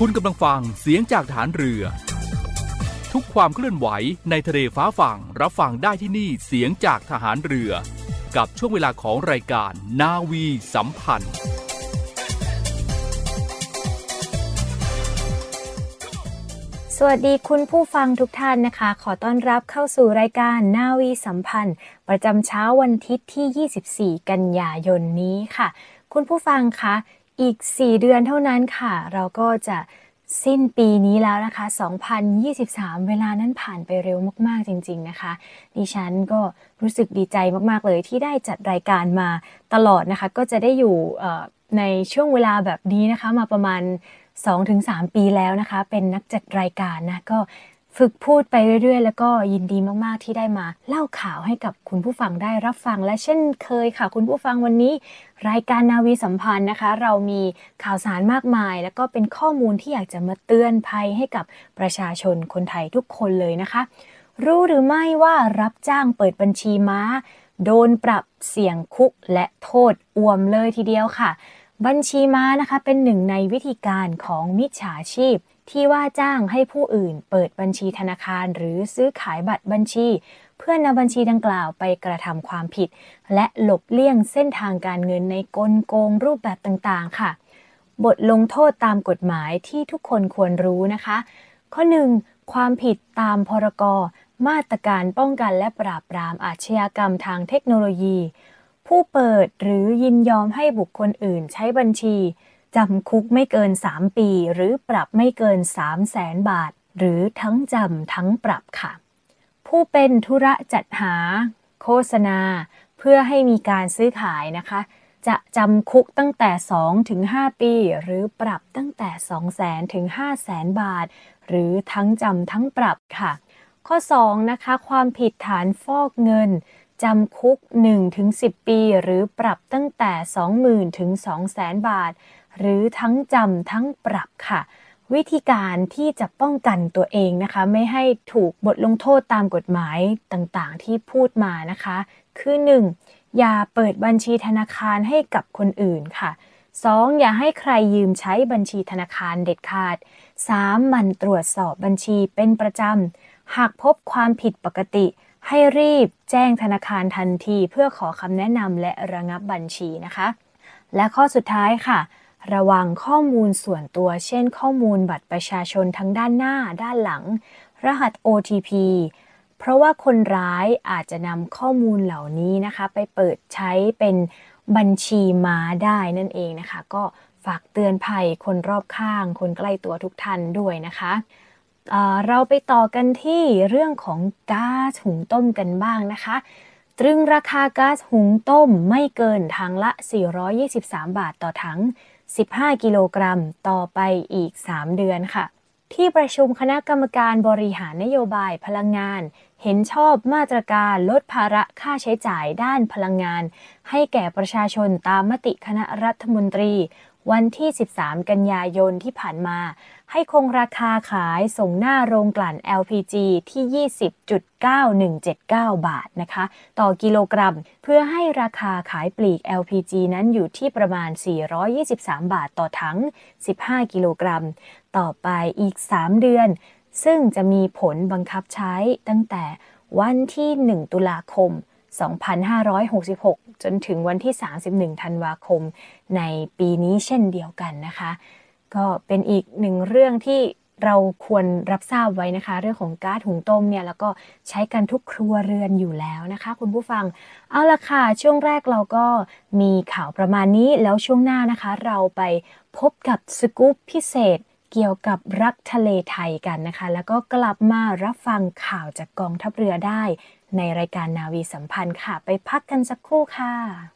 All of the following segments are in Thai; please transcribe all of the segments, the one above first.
คุณกำลังฟังเสียงจากฐานเรือ ทุกความเคลื่อนไหวในทะเลฟ้าฝั่งรับฟังได้ที่นี่เสียงจากทหารเรือ กับช่วงเวลาของรายการนาวีสัมพันธ์ สวัสดีคุณผู้ฟังทุกท่านนะคะ ขอต้อนรับเข้าสู่รายการนาวีสัมพันธ์ ประจำเช้าวันอาทิตย์ที่ 24 กันยายนนี้ค่ะ คุณผู้ฟังคะ อีก 4 เดือนเท่านั้นค่ะ เราก็จะสิ้นปีนี้แล้วนะคะ 2023 เวลานั้นผ่านไปเร็วมาก ๆ จริง ๆ นะคะ ดิฉันก็รู้สึกดีใจมาก ๆ เลยที่ได้จัดรายการมาตลอดนะคะ ก็จะได้อยู่ในช่วงเวลาแบบนี้นะคะ มาประมาณ 2-3 ปีแล้วนะคะ เป็นนักจัดรายการนะ ก็ ฝึกพูดไปเรื่อยๆ แล้วก็ยินดีมากๆที่ได้มา เล่าข่าวให้กับคุณผู้ฟังได้รับฟัง และเช่นเคยค่ะ คุณผู้ฟังวันนี้ รายการนาวีสัมพันธ์นะคะ เรามีข่าวสารมากมาย แล้วก็เป็นข้อมูลที่อยากจะมาเตือนภัยให้กับประชาชนคนไทยทุกคนเลยนะคะ รู้หรือไม่ว่ารับจ้างเปิดบัญชีม้า โดนปรับเสี่ยงคุกและโทษอ่วมเลยทีเดียวค่ะ บัญชีม้านะคะเป็นหนึ่งในวิธีการของมิจฉาชีพ ที่ว่าจ้างให้ผู้อื่นเปิดบัญชีธนาคาร หรือซื้อขายบัตรบัญชี เพื่อนำบัญชีดังกล่าวไปกระทำความผิด และหลบเลี่ยงเส้นทางการเงินในกลโกงรูปแบบต่างๆ ค่ะ บทลงโทษตามกฎหมายที่ทุกคนควรรู้นะคะ ข้อ 1. ความผิดตามพรกมาตรการป้องกันและปราบปรามอาชญากรรมทางเทคโนโลยี ผู้เปิดหรือยินยอมให้บุคคลอื่นใช้บัญชี จำคุกไม่เกิน 3 ปี หรือปรับไม่เกิน 3 0 0แสนบาท หรือทั้งจำทั้งปรับค่ะ ผู้เป็นธุระจัดหา โฆษณา เพื่อให้มีการซื้อขายนะคะ จะจำคุกตั้งแต่ 2 ถึง 5 ปี หรือปรับตั้งแต่ 2 0 0แสนถึง 5 0 0แสนบาท หรือทั้งจำทั้งปรับค่ะ ข้อ 2 นะคะ ความผิดฐานฟอกเงินจำคุก 1-10 ปี หรือปรับตั้งแต่ 20,000 ถึง 200,000 บาท หรือทั้งจำทั้งปรับค่ะ วิธีการที่จะป้องกันตัวเองนะคะ ไม่ให้ถูกบทลงโทษตามกฎหมายต่างๆ ที่พูดมานะคะ คือ 1. อย่าเปิดบัญชีธนาคารให้กับคนอื่นค่ะ 2. อย่าให้ใครยืมใช้บัญชีธนาคารเด็ดขาด 3. มันตรวจสอบบัญชีเป็นประจำ หากพบความผิดปกติ ให้รีบแจ้งธนาคารทันที เพื่อขอคำแนะนำและระงับบัญชีนะคะ และข้อสุดท้ายค่ะ ระวังข้อมูลส่วนตัว เช่น ข้อมูลบัตรประชาชนทั้งด้านหน้า ด้านหลัง รหัส OTP เพราะว่าคนร้ายอาจจะนำข้อมูลเหล่านี้นะคะ ไปเปิดใช้เป็นบัญชีม้าได้นั่นเองนะคะ ก็ฝากเตือนภัยคนรอบข้าง คนใกล้ตัวทุกท่านด้วยนะคะเเราไปต่อกันที่เรื่องของก๊าซหุงต้มกันบ้างนะคะ ตรึงราคาก๊าซหุงต้มไม่เกินถังละ 423 บาทต่อถัง 15 กิโลกรัมต่อไปอีก 3 เดือนค่ะ ที่ประชุมคณะกรรมการบริหารนโยบายพลังงาน เห็นชอบมาตรการลดภาระค่าใช้จ่ายด้านพลังงาน ให้แก่ประชาชนตามมติคณะรัฐมนตรี วันที่ 13 กันยายนที่ผ่านมา ให้คงราคาขายส่งหน้าโรงกลั่น LPG ที่ 20.9179 บาทนะคะ ต่อกิโลกรัม เพื่อให้ราคาขายปลีก LPG นั้นอยู่ที่ประมาณ 423 บาทต่อถัง 15 กิโลกรัม ต่อไปอีก 3 เดือน ซึ่งจะมีผลบังคับใช้ตั้งแต่วันที่ 1 ตุลาคม 2566 จนถึงวันที่ 31 ธันวาคม ในปีนี้เช่นเดียวกันนะคะ ก็เป็นอีกหนึ่งเรื่องที่เราควรรับทราบไว้นะคะ เรื่องของก๊าซหุงต้มเนี่ยแล้วก็ใช้กันทุกครัวเรือนอยู่แล้วนะคะ คุณผู้ฟังเอาละค่ะช่วงแรกเราก็มีข่าวประมาณนี้แล้วช่วงหน้านะคะ เราไปพบกับสกู๊ปพิเศษเกี่ยวกับรักทะเลไทยกันนะคะ แล้วก็กลับมารับฟังข่าวจากกองทัพเรือได้ ในรายการนาวีสัมพันธ์ค่ะ ไปพักกันสักครู่ค่ะ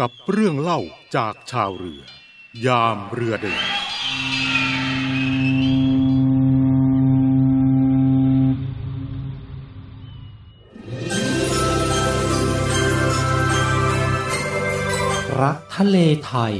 กับเรื่องเล่าจากชาวเรือ ยามเรือเดินรักทะเลไทย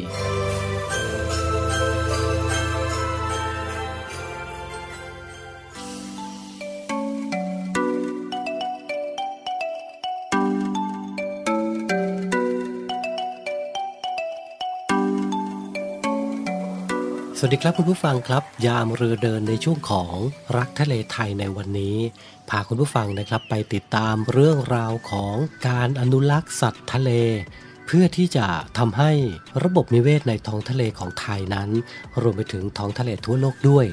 สวัสดีครับคุณผู้ฟังครับ ยามเรือเดินในช่วงของรักทะเลไทยในวันนี้ พาคุณผู้ฟังนะครับไปติดตามเรื่องราวของการอนุรักษ์สัตว์ทะเล เพื่อที่จะทำให้ระบบนิเวศในท้องทะเลของไทยนั้น รวมไปถึงท้องทะเลทั่วโลกด้วย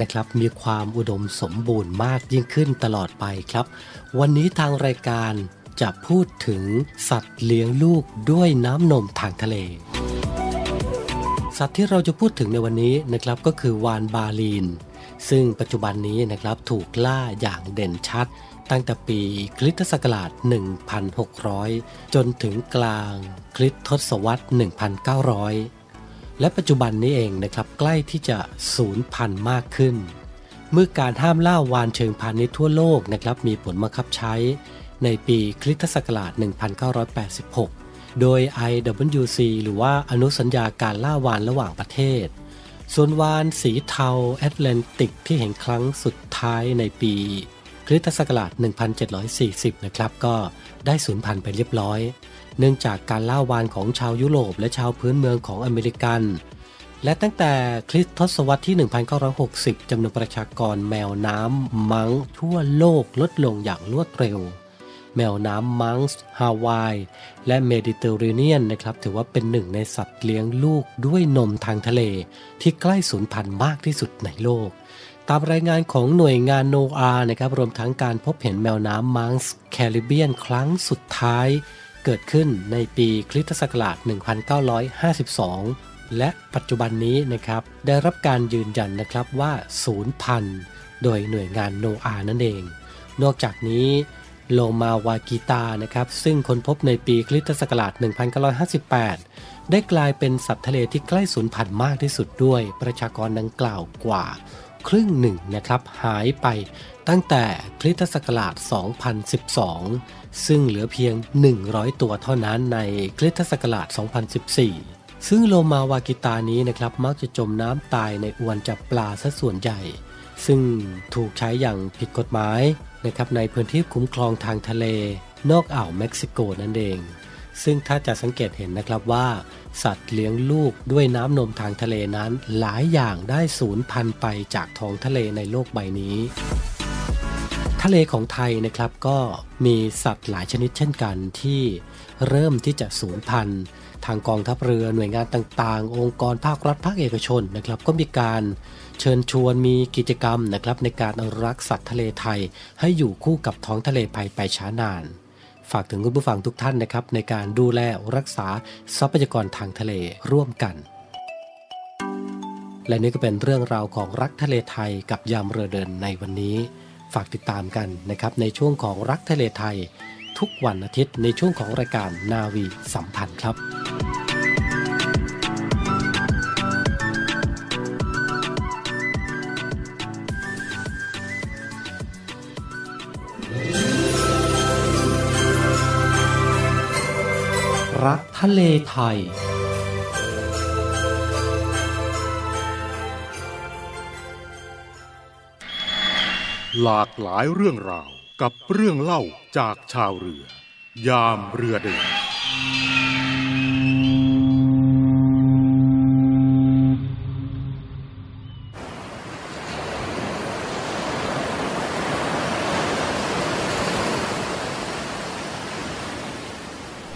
นะครับ มีความอุดมสมบูรณ์มากยิ่งขึ้นตลอดไปครับ วันนี้ทางรายการจะพูดถึงสัตว์เลี้ยงลูกด้วยน้ำนมทางทะเล สัตว์ที่เราจะพูดถึงในวันนี้นะครับก็คือวานบาลีน ซึ่งปัจจุบันนี้นะครับถูกล่าอย่างเด่นชัด ตั้งแต่ปีคริสตศักราช 1,600 จนถึงกลางคริสตทศวรรษ 1,900 และปัจจุบันนี้เองนะครับใกล้ที่จะสูญพันธุ์มากขึ้น เมื่อการห้ามล่าวานเชิงพาณิชย์ทั่วโลกนะครับมีผลบังคับใช้ในปีคริสตศักราช 1986 โดย IWC หรือว่าอนุสัญญาการล่าวานระหว่างประเทศ ส่วนวานสีเทาแอตแลนติกที่เห็นครั้งสุดท้ายในปีคริสตศักราช 1740 นะครับ ก็ได้สูญพันธุ์ไปเรียบร้อย เนื่องจากการล่าวานของชาวยุโรปและชาวพื้นเมืองของอเมริกัน และตั้งแต่คริสตทศวรรษที่ 1960 จำนวนประชากรแมวน้ำมังทั่วโลกลดลงอย่างรวดเร็ว แมวน้ำมังส์ฮาวาย และเมดิเตอร์เรเนียนนะครับถือว่าเป็นหนึ่งในสัตว์เลี้ยงลูกด้วยนมทางทะเล ที่ใกล้สูญพันธุ์มากที่สุดในโลก ตามรายงานของหน่วยงานโนอานะครับรวมทั้งการพบเห็นแมวน้ำมังส์แคริบเบียนครั้งสุดท้าย เกิดขึ้นในปีคริสตศักราช 1952 และปัจจุบันนี้นะครับได้รับการยืนยันนะครับว่าศูนย์พันธุ์โดยหน่วยงานโนอานั่นเอง นอกจากนี้ โลมาวากิตานะครับซึ่งค้นพบในปีคริสตศักราช 1958 ได้กลายเป็นสัตว์ทะเลที่ใกล้สูญพันธุ์มากที่สุดด้วย ประชากรดังกล่าวกว่า ครึ่งหนึ่งนะครับหายไปตั้งแต่คริสตศักราช 2012 ซึ่งเหลือเพียง 100 ตัวเท่านั้นในคริสตศักราช 2014 ซึ่งโลมาวากิตานี้นะครับมักจะจมน้ำตายในอวนจับปลาซะส่วนใหญ่ ซึ่งถูกใช้อย่างผิดกฎหมาย นะครับในพื้นที่คุ้มครองทางทะเล นอกอ่าวเม็กซิโกนั่นเอง ซึ่งถ้าจะสังเกตเห็นนะครับว่า สัตว์เลี้ยงลูกด้วยน้ำนมทางทะเลนั้น หลายอย่างได้สูญพันธุ์ไปจากท้องทะเลในโลกใบนี้ ทะเลของไทยนะครับก็มีสัตว์หลายชนิดเช่นกันที่เริ่มที่จะสูญพันธุ์ทางกองทัพเรือหน่วยงานต่างๆ องค์กรภาครัฐภาคเอกชนนะครับ ก็มีการ เชิญชวนมีกิจกรรมนะครับในการอนุรักษ์สัตว์ทะเลไทย ให้อยู่คู่กับท้องทะเลไปไปช้านาน ฝากถึงคุณผู้ฟังทุกท่านนะครับในการดูแลรักษาทรัพยากรทางทะเลร่วมกัน และนี่ก็เป็นเรื่องราวของรักทะเลไทยกับยามเรือเดินในวันนี้ ฝากติดตามกันนะครับในช่วงของรักทะเลไทย ทุกวันอาทิตย์ในช่วงของรายการนาวีสัมพันธ์ครับ ทะเลไทย หลากหลายเรื่องราวกับเรื่องเล่าจากชาวเรือ ยามเรือเดิน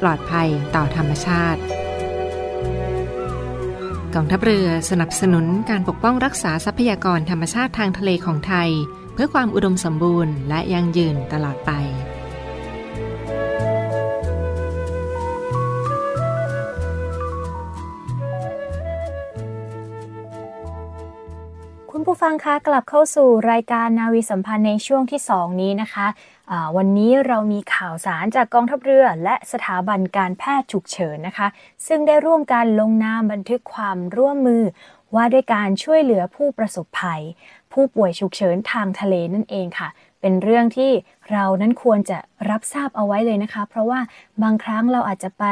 ปลอดภัยต่อธรรมชาติกองทัพเรือสนับสนุนการปกป้องรักษาทรัพยากรธรรมชาติทางทะเลของไทย เพื่อความอุดมสมบูรณ์และยั่งยืนตลอดไป คุณผู้ฟังคะกลับเข้าสู่รายการนาวีสัมพันธ์ในช่วงที่ 2 นี้นะคะะ วันนี้เรามีข่าวสารจากกองทัพเรือ และสถาบันการแพทย์ฉุกเฉินนะคะ ซึ่งได้ร่วมกันลงนามบันทึกความร่วมมือ ว่าด้วยการช่วยเหลือผู้ประสบภัย ผู้ป่วยฉุกเฉินทางทะเลนั่นเองค่ะ เป็นเรื่องที่เรานั้นควรจะรับทราบเอาไว้เลยนะคะ เพราะว่าบางครั้งเราอาจจะไป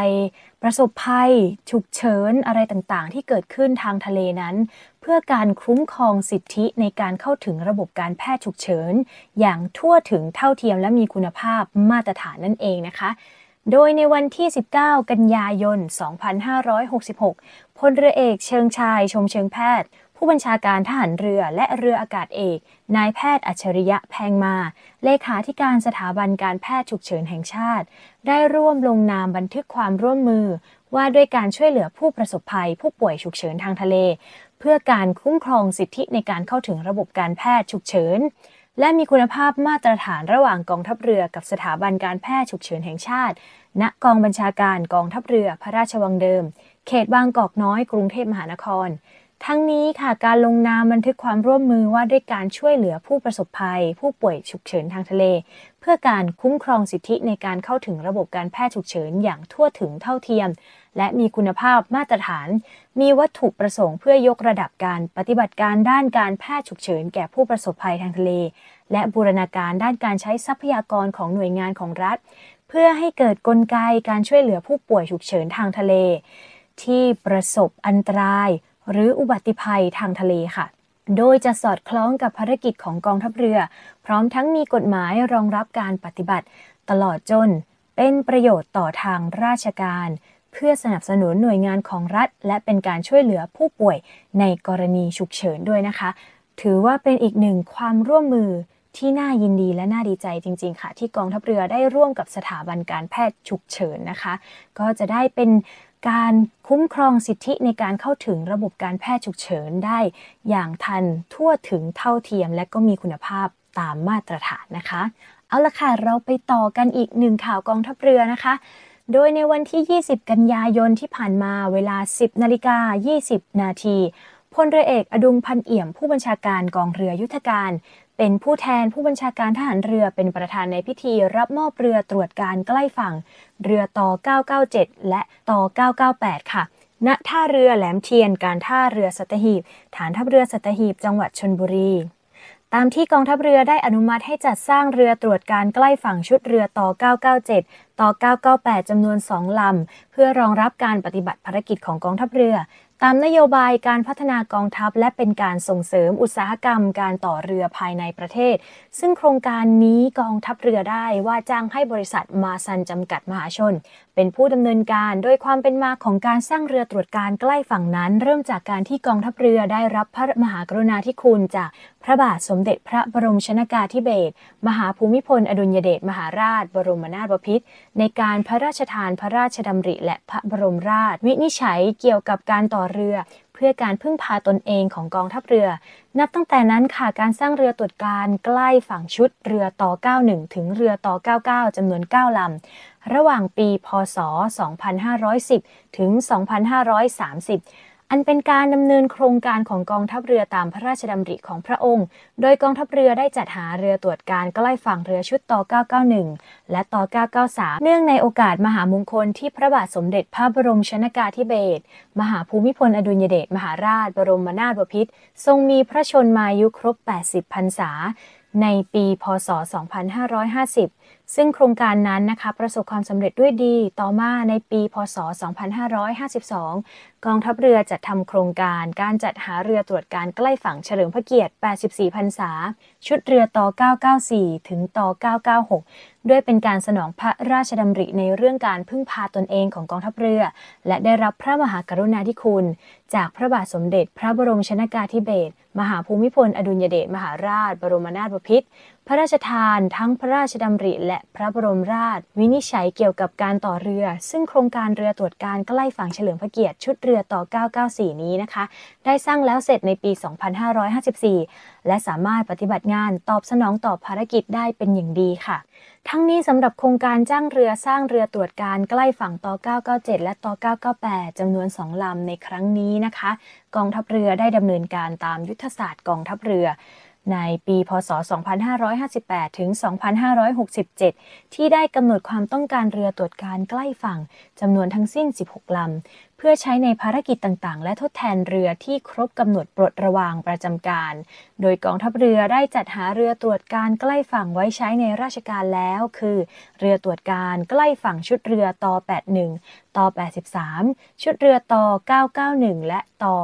ประสบภัย ฉุกเฉินอะไรต่างๆ ที่เกิดขึ้นทางทะเลนั้น เพื่อการคุ้มครองสิทธิในการเข้าถึงระบบการแพทย์ฉุกเฉิน อย่างทั่วถึงเท่าเทียมและมีคุณภาพมาตรฐานนั่นเองนะคะโดยในวันที่ 19 กันยายน 2566 พลเรือเอกเชิงชายชมเชิงแพทย์ ผู้บัญชาการทหารเรือและเรืออากาศเอก นายแพทย์อัจฉริยะแพงมา เลขาธิการสถาบันการแพทย์ฉุกเฉินแห่งชาติ ได้ร่วมลงนามบันทึกความร่วมมือ ว่าด้วยการช่วยเหลือผู้ประสบภัย ผู้ป่วยฉุกเฉินทางทะเล เพื่อการคุ้มครองสิทธิในการเข้าถึงระบบการแพทย์ฉุกเฉินและมีคุณภาพมาตรฐานระหว่างกองทัพเรือกับสถาบันการแพทย์ฉุกเฉินแห่งชาติ ณ กองบัญชาการกองทัพเรือพระราชวังเดิม เขตบางกอกน้อยกรุงเทพมหานคร ทั้งนี้ค่ะการลงนามบันทึกความร่วมมือว่าด้วยการช่วยเหลือผู้ประสบภัย ผู้ป่วยฉุกเฉินทางทะเล เพื่อการคุ้มครองสิทธิในการเข้าถึงระบบการแพทย์ฉุกเฉินอย่างทั่วถึงเท่าเทียม และมีคุณภาพมาตรฐาน มีวัตถุประสงค์เพื่อยกระดับการปฏิบัติการด้านการแพทย์ฉุกเฉินแก่ผู้ประสบภัยทางทะเล และบูรณาการด้านการใช้ทรัพยากรของหน่วยงานของรัฐ เพื่อให้เกิดกลไกการช่วยเหลือผู้ป่วยฉุกเฉินทางทะเล ที่ประสบอันตราย หรืออุบัติภัยทางทะเลค่ะ โดยจะสอดคล้องกับภารกิจของกองทัพเรือ พร้อมทั้งมีกฎหมายรองรับการปฏิบัติ ตลอดจน เป็นประโยชน์ต่อทางราชการ เพื่อสนับสนุนหน่วยงานของรัฐ และเป็นการช่วยเหลือผู้ป่วยในกรณีฉุกเฉินด้วยนะคะ ถือว่าเป็นอีกหนึ่งความร่วมมือที่น่ายินดีและน่าดีใจจริง ๆ ค่ะ ที่กองทัพเรือได้ร่วมกับสถาบันการแพทย์ฉุกเฉินนะคะ ก็จะได้เป็น การคุ้มครองสิทธิในการเข้าถึงระบบการแพทย์ฉุกเฉินได้ อย่างทันทั่วถึงเท่าเทียม และก็มีคุณภาพตามมาตรฐานนะคะ เอาละค่ะ เราไปต่อกันอีกหนึ่งข่าวกองทัพเรือนะคะ โดยในวันที่ 20 กันยายนที่ผ่านมาเวลา 10นาฬิกา20 นาทีพลเรือเอกอดุงพันเอี่ยมผู้บัญชาการกองเรือยุทธการ เป็นผู้แทนผู้บัญชาการทหารเรือเป็นประธานในพิธีรับมอบเรือตรวจการใกล้ฝั่ง เรือต่อ 997 และต่อ 998 ค่ะ ณ ท่าเรือแหลมเทียน การท่าเรือสัตหีบ ฐานทัพเรือสัตหีบ จังหวัดชนบุรี ตามที่กองทัพเรือได้อนุมัติให้จัดสร้างเรือตรวจการใกล้ฝั่งชุดเรือต่อ 997 ต่อ 998 จำนวน 2 ลำ เพื่อรองรับการปฏิบัติภารกิจของกองทัพเรือ ตามนโยบายการพัฒนากองทัพ และเป็นการส่งเสริมอุตสาหกรรมการต่อเรือภายในประเทศ ซึ่งโครงการนี้กองทัพเรือได้ว่าจ้างให้บริษัทมาซันจำกัดมหาชน เป็นผู้ดำเนินการโดยความเป็นมาของการสร้างเรือตรวจการใกล้ฝั่งนั้น เริ่มจากการที่กองทัพเรือได้รับพระมหากรุณาธิคุณจากพระบาทสมเด็จพระบรมชนากาธิเบศรมหาภูมิพล อดุลยเดชมหาราช บรมนาถบพิตรในการพระราชทานพระราชดำริ และพระบรมราช วินิจฉัยเกี่ยวกับการต่อเรือ เพื่อการพึ่งพาตนเองของกองทัพเรือ นับตั้งแต่นั้นค่ะการสร้างเรือตรวจการใกล้ฝั่งชุดเรือต่อ 91 ถึงเรือต่อ 99 จำนวน 9 ลำ ระหว่างปี พศ 2510 ถึง 2530 อันเป็นการดำเนินโครงการของกองทัพเรือตามพระราชดำริของพระองค์ โดยกองทัพเรือได้จัดหาเรือตรวจการใกล้ฝั่งเรือชุดต่อ 991 และต่อ 993 เนื่องในโอกาสมหามงคลที่พระบาทสมเด็จพระบรมชนากาธิเบศร มหาภูมิพลอดุลยเดชมหาราช บรมนาถบพิตร ทรงมีพระชนมายุครบ 80 พรรษา ในปี พศ 2550 ซึ่งโครงการนั้นนะคะประสบความสำเร็จด้วยดี ต่อมาในปี พศ 2552 กองทัพเรือจัดทำโครงการการจัดหาเรือตรวจการใกล้ฝั่งเฉลิมพระเกียรติ 84 พรรษา ชุดเรือต่อ 994 ถึงต่อ 996 ด้วยเป็นการสนองพระราชดำริในเรื่องการพึ่งพาตนเองของกองทัพเรือ และได้รับพระมหากรุณาธิคุณ จากพระบาทสมเด็จพระบรมชนากาธิเบศรมหาภูมิพล อดุลยเดชมหาราช บรมนาถบพิตรพระราชทานทั้งพระราชดำริและพระบรมราช วินิจฉัยเกี่ยวกับการต่อเรือ ซึ่งโครงการเรือตรวจการใกล้ฝั่งเฉลิมพระเกียรติชุดเรือต่อ 994 นี้นะคะ ได้สร้างแล้วเสร็จในปี 2554 และสามารถปฏิบัติงานตอบสนองต่อภารกิจได้เป็นอย่างดีค่ะ ทั้งนี้สำหรับโครงการจ้างเรือสร้างเรือตรวจการใกล้ฝั่งต่อ997 และต่อ998จำนวน 2 ลำในครั้งนี้นะคะ กองทัพเรือได้ดำเนินการตามยุทธศาสตร์กองทัพเรือ ในปีพศ 2558 ถึง 2567 ที่ได้กำหนดความต้องการเรือตรวจการใกล้ฝั่งจำนวนทั้งสิ้น 16 ลำ เพื่อใช้ในภารกิจต่างๆ และทดแทนเรือที่ครบกำหนดปลดระวางประจำการ โดยกองทัพเรือได้จัดหาเรือตรวจการใกล้ฝั่งไว้ใช้ในราชการแล้ว คือ เรือตรวจการใกล้ฝั่งชุดเรือต่อ 81 ต่อ 83 ชุดเรือต่อ 991 และต่อ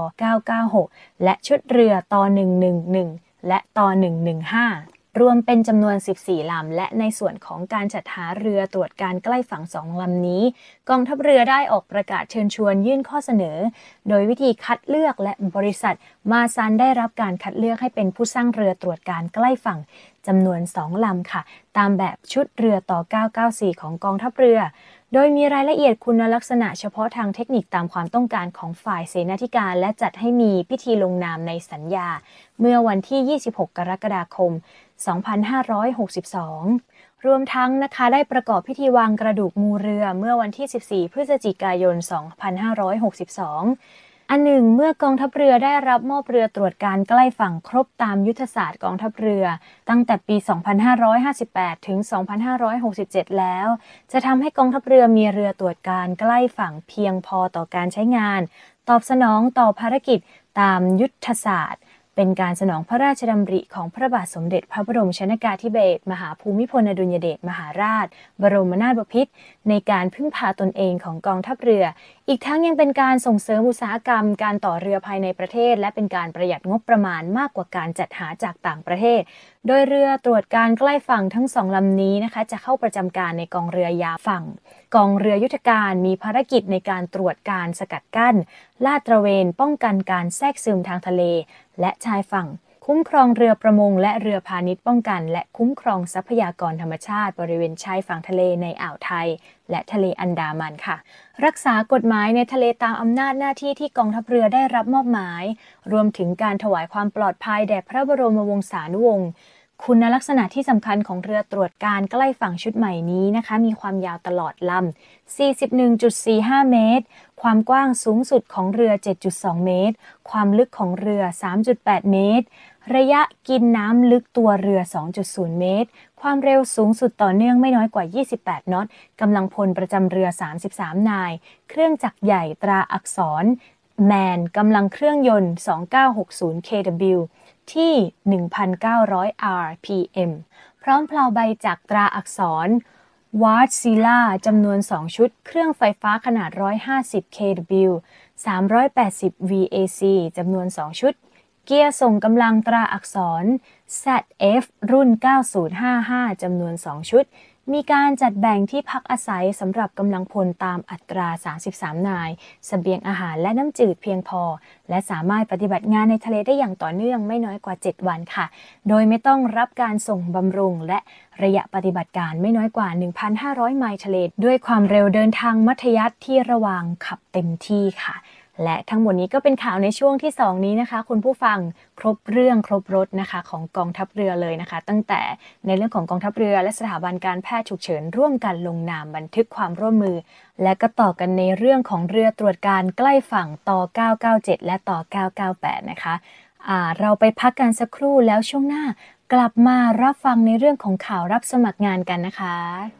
996 และชุดเรือต่อ 111 และต่อ 115 รวมเป็นจำนวน 14 ลำ และในส่วนของการจัดหาเรือตรวจการใกล้ฝั่งสองลำนี้ กองทัพเรือได้ออกประกาศเชิญชวนยื่นข้อเสนอ โดยวิธีคัดเลือกและบริษัทมาซันได้รับการคัดเลือกให้เป็นผู้สร้างเรือตรวจการใกล้ฝั่งจำนวนสองลำค่ะ ตามแบบชุดเรือต่อ 994 ของกองทัพเรือ โดยมีรายละเอียดคุณลักษณะเฉพาะทางเทคนิคตามความต้องการของฝ่ายเสนาธิการ และจัดให้มีพิธีลงนามในสัญญา เมื่อวันที่ 26 กรกฎาคม 2562 รวมทั้งนะคะได้ประกอบพิธีวางกระดูกงูเรือเมื่อวันที่ 14 พฤศจิกายน 2562 อันหนึ่งเมื่อกองทัพเรือได้รับมอบเรือตรวจการใกล้ฝั่งครบตามยุทธศาสตร์กองทัพเรือ ตั้งแต่ปี 2558 ถึง 2567 แล้ว จะทำให้กองทัพเรือมีเรือตรวจการใกล้ฝั่งเพียงพอต่อการใช้งาน ตอบสนองต่อภารกิจตามยุทธศาสตร์ เป็นการสนองพระราชดำริของพระบาทสมเด็จพระบรมชนากาธิเบศรมหาภูมิพลอดุลยเดชมหาราช บรมนาถบพิตรในการพึ่งพาตนเองของกองทัพเรือ อีกทั้งยังเป็นการส่งเสริมอุตสาหกรรม การต่อเรือภายในประเทศ และเป็นการประหยัดงบประมาณมากกว่าการจัดหาจากต่างประเทศ โดยเรือตรวจการใกล้ฝั่งทั้งสองลำนี้นะคะ จะเข้าประจำการในกองเรือยาฝั่ง กองเรือยุทธการมีภารกิจในการตรวจการสกัดกั้น ลาดตระเวนป้องกันการแทรกซึมทางทะเล และชายฝั่ง คุ้มครองเรือประมงและเรือพาณิชย์ป้องกัน และคุ้มครองทรัพยากรธรรมชาติ บริเวณชายฝั่งทะเลในอ่าวไทย และทะเลอันดามันค่ะ รักษากฎหมายในทะเลตามอำนาจหน้าที่ที่กองทัพเรือได้รับมอบหมาย รวมถึงการถวายความปลอดภัยแด่พระบรมวงศานุวงศ์ คุณลักษณะที่สำคัญของเรือตรวจการใกล้ฝั่งชุดใหม่นี้นะคะ มีความยาวตลอดลำ 41.45 เมตร ความกว้างสูงสุดของเรือ 7.2 เมตร ความลึกของเรือ 3.8 เมตร ระยะกินน้ำลึกตัวเรือ 2.0 เมตร ความเร็วสูงสุดต่อเนื่องไม่น้อยกว่า 28 นอตกำลังพลประจำเรือ 33 นาย เครื่องจักรใหญ่ตราอักษรแมนกำลังเครื่องยนต์ 2960 kW ที่ 1,900 rpm พร้อมเพลาใบจากตราอักษร Wärtsilä จำนวน 2 ชุด เครื่องไฟฟ้าขนาด 150 kW 380 VAC จำนวน 2 ชุด เกียร์ส่งกำลังตราอักษร ZF รุ่น 9055 จำนวน 2 ชุด มีการจัดแบ่งที่พักอาศัยสำหรับกำลังพลตามอัตรา 33 นายเสบียงอาหารและน้ำจืดเพียงพอ และสามารถปฏิบัติงานในทะเลได้อย่างต่อเนื่องไม่น้อยกว่า 7 วันค่ะ โดยไม่ต้องรับการส่งบำรุงและระยะปฏิบัติการไม่น้อยกว่า 1,500 ไมล์ทะเล ด้วยความเร็วเดินทางมัธยัสถ์ที่ระวางขับเต็มที่ค่ะ และทั้งหมดนี้ก็เป็นข่าวในช่วงที่ 2 นี้นะคะ คุณผู้ฟังครบเรื่องครบรถนะคะ ของกองทัพเรือเลยนะคะ ตั้งแต่ในเรื่องของกองทัพเรือ และสถาบันการแพทย์ฉุกเฉิน ร่วมกันลงนามบันทึกความร่วมมือ และก็ต่อกันในเรื่องของเรือตรวจการใกล้ฝั่งต่อ 997 และต่อ 998 นะคะะเราไปพักกันสักครู่แล้วช่วงหน้ากลับมารับฟังในเรื่องของข่าวรับสมัครงานกันนะคะ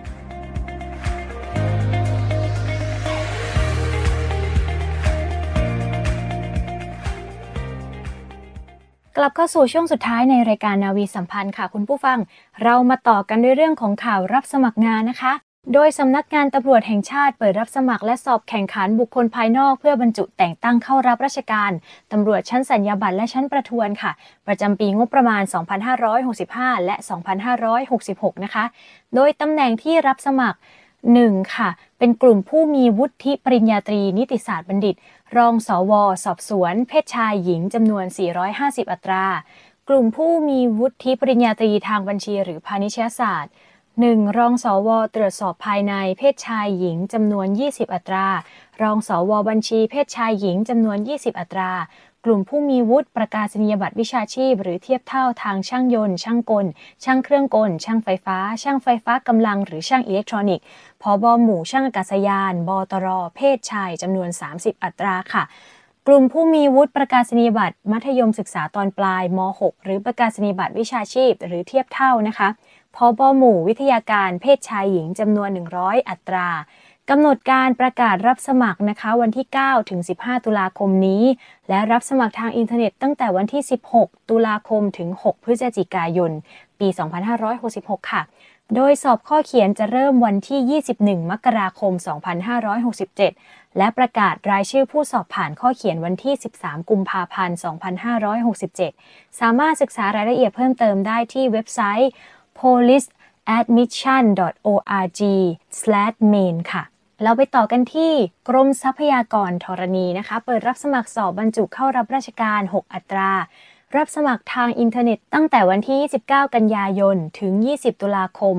กลับเข้าสู่ช่วงสุดท้ายในรายการนาวีสัมพันธ์ค่ะคุณผู้ฟัง เรามาต่อกันด้วยเรื่องของข่าวรับสมัครงานนะคะ โดยสำนักงานตำรวจแห่งชาติเปิดรับสมัครและสอบแข่งขันบุคคลภายนอกเพื่อบรรจุแต่งตั้งเข้ารับราชการตำรวจชั้นสัญญาบัตรและชั้นประทวนค่ะ ประจำปีงบประมาณ 2565 และ 2566 นะคะ โดยตำแหน่งที่รับสมัคร 1. ค่ะ เป็นกลุ่มผู้มีวุฒิปริญญาตรีนิติศาสตร์บัณฑิต รองสว สอบสวน เพศชายหญิงจำนวน 450 อัตรา กลุ่มผู้มีวุฒิปริญญาตรีทางบัญชีหรือพาณิชยศาสตร์ 1. รองสว ตรวจสอบภายในเพศชายหญิงจำนวน 20 อัตรา รองสว บัญชีเพศชายหญิงจำนวน 20 อัตรา กลุ่มผู้มีวุฒิประกาศนียบัตรวิชาชีพ หรือเทียบเท่าทางช่างยนต์ ช่างกล ช่างเครื่องกล ช่างไฟฟ้า ช่างไฟฟ้ากำลัง หรือช่างอิเล็กทรอนิกส์พอบอหมู่ช่างอากาศยาน บตร เพศชายจำนวน 30 อัตราค่ะกลุ่มผู้มีวุฒิประกาศนียบัตร มัธยมศึกษาตอนปลายม .6 หรือประกาศนียบัตรวิชาชีพ หรือเทียบเท่านะคะพอบอหมู่วิทยาการเพศชายหญิงจำนวน 100 อัตรา กำหนดการประกาศรับสมัครนะคะ วันที่ 9 ถึง 15 ตุลาคมนี้ และรับสมัครทางอินเทอร์เน็ตตั้งแต่วันที่ 16 ตุลาคมถึง 6 พฤศจิกายน ปี 2566 ค่ะ โดยสอบข้อเขียนจะเริ่มวันที่ 21 มกราคม 2567 และประกาศรายชื่อผู้สอบผ่านข้อเขียนวันที่ 13 กุมภาพันธ์ 2567 สามารถศึกษารายละเอียดเพิ่มเติมได้ที่เว็บไซต์ policeadmission.org/main ค่ะ เราไปต่อกันที่กรมทรัพยากรธรณีนะคะ เปิดรับสมัครสอบบรรจุเข้ารับราชการ 6 อัตรา รับสมัครทางอินเทอร์เน็ตตั้งแต่วันที่ 29 กันยายน ถึง 20 ตุลาคม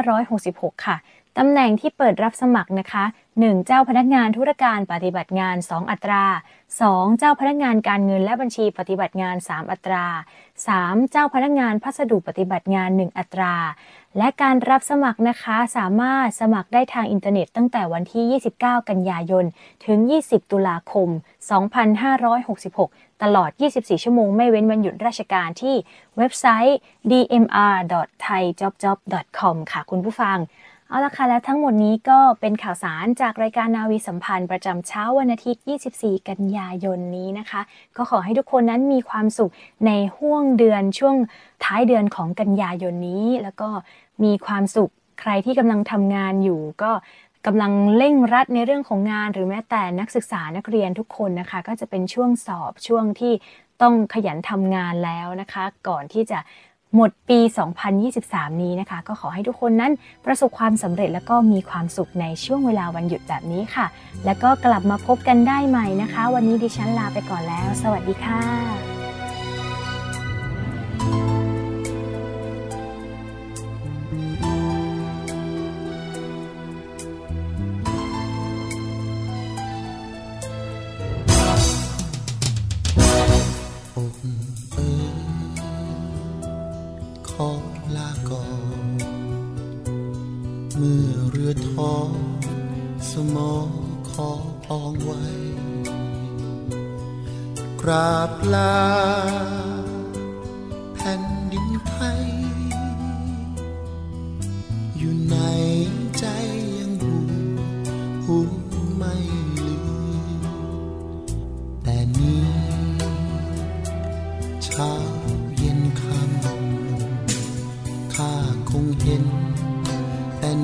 2566 ค่ะ ตำแหน่งที่เปิดรับสมัครนะคะ 1. เจ้าพนักงานธุรการปฏิบัติงาน 2 อัตรา 2. เจ้าพนักงานการเงินและบัญชีปฏิบัติงาน 3 อัตรา 3. เจ้าพนักงานพัสดุปฏิบัติงาน 1 อัตรา และการรับสมัครนะคะสามารถสมัครได้ทางอินเทอร์เน็ตตั้งแต่วันที่ 29 กันยายน ถึง 20 ตุลาคม 2566 ตลอด 24 ชั่วโมงไม่เว้นวันหยุดราชการที่เว็บไซต์ dmr.thaijobjob.com ค่ะคุณผู้ฟัง เอาละค่ะ และทั้งหมดนี้ก็เป็นข่าวสารจากรายการนาวีสัมพันธ์ประจำเช้าวันอาทิตย์ 24 กันยายนนี้นะคะ ก็ขอให้ทุกคนนั้นมีความสุขในห่วงเดือนช่วงท้ายเดือนของกันยายนนี้ แล้วก็มีความสุขใครที่กำลังทำงานอยู่ก็กำลังเร่งรัดในเรื่องของงาน หรือแม้แต่นักศึกษานักเรียนทุกคนนะคะ ก็จะเป็นช่วงสอบช่วงที่ต้องขยันทำงานแล้วนะคะ ก่อนที่จะ หมดปี 2023 นี้นะคะ ก็ขอให้ทุกคนนั้นประสบความสำเร็จแล้วก็มีความสุขในช่วงเวลาวันหยุดแบบนี้ค่ะ แล้วก็กลับมาพบกันได้ใหม่นะคะ วันนี้ดิฉันลาไปก่อนแล้ว สวัสดีค่ะ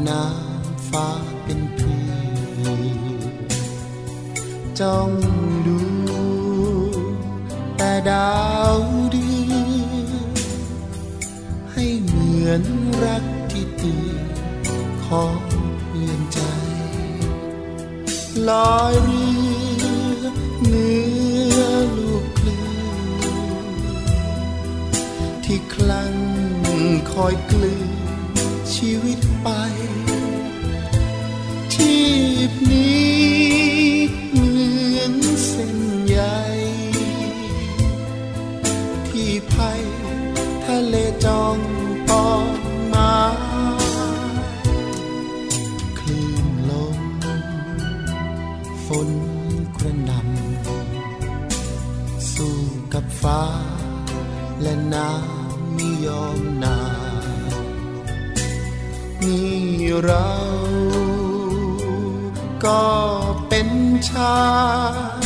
น้ำฟ้าเป็นเพื่จ้องดู แต่ดาวเดือนให้เหมือนรักที่ตือนของเพื่อนใจ ลอยเรือเนื้อลูกคลื่นที่คลั่งคอยกลืนชีวิตไป น้ำไม่ยอมนานนี่เราก็เป็นชาย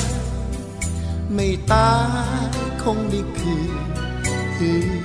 ไม่ตายคงได้คืนคืน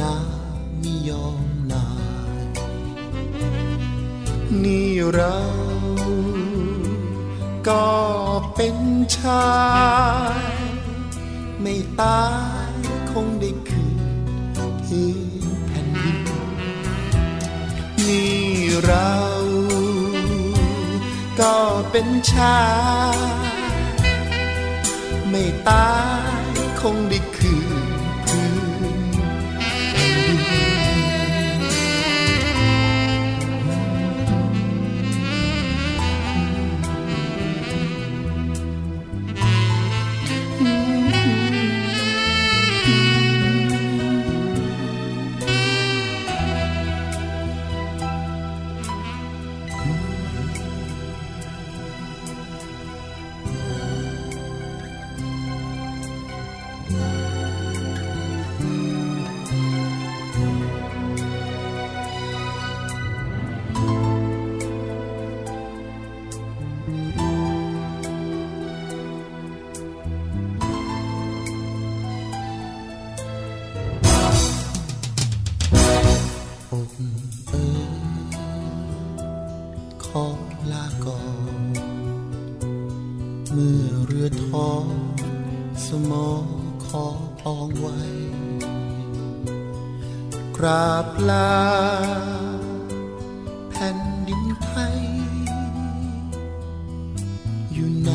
น้ำไม่ยอมนาย นี่เราก็เป็นชาย ไม่ตายคงได้คืนพื้นแผ่นดินนี่เราก็เป็นชาย ไม่ตายคงได้ ลา แผ่นดินไทย อยู่ใน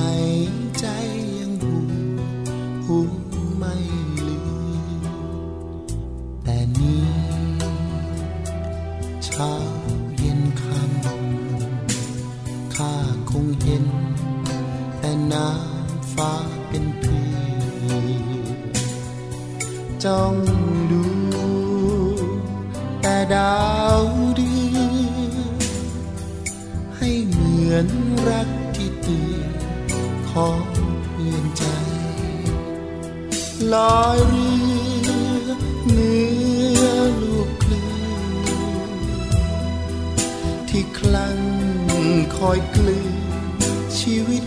ใจยังหูหูไม่ลืมแต่นี้เช้าเย็นคำข้าคงเห็น แต่น้ำฟ้าเป็นพีจ้องดู ดาวเดือนให้เหมือนรักที่ตือนขอเพื่อนใจ ลอยเรือเหนือลูกคลื่นที่คลั่งคอยกลืนชีวิต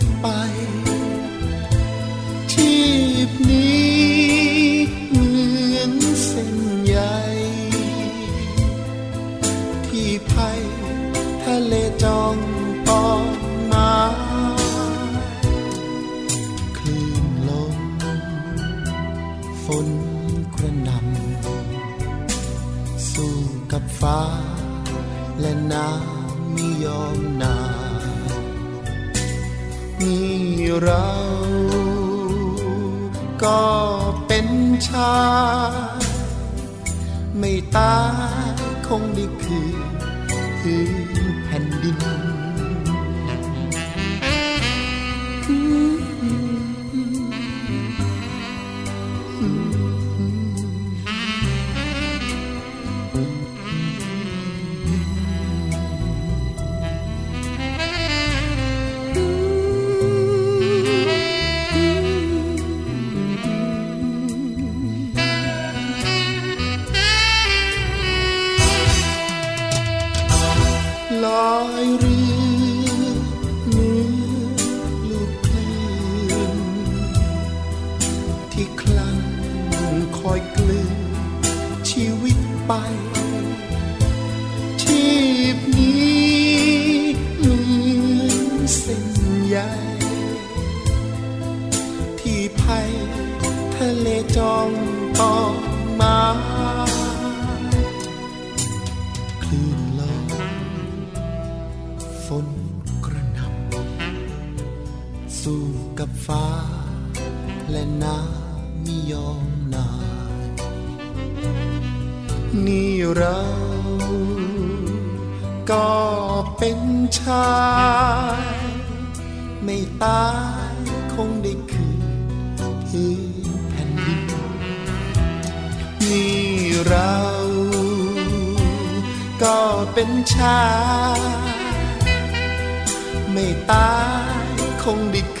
ฟ้า และน้ำไม่ยอมนานนี่เราก็เป็นชายไม่ตายคงได้คืนพื้น สู้กับฟ้า และน้ำไม่ยอมนาย นี่เรา ก็เป็นชาย ไม่ตายคงได้คืนพื้นแผ่นดินนี่เรา ก็เป็นชาย ไม่ตาย คงได้คื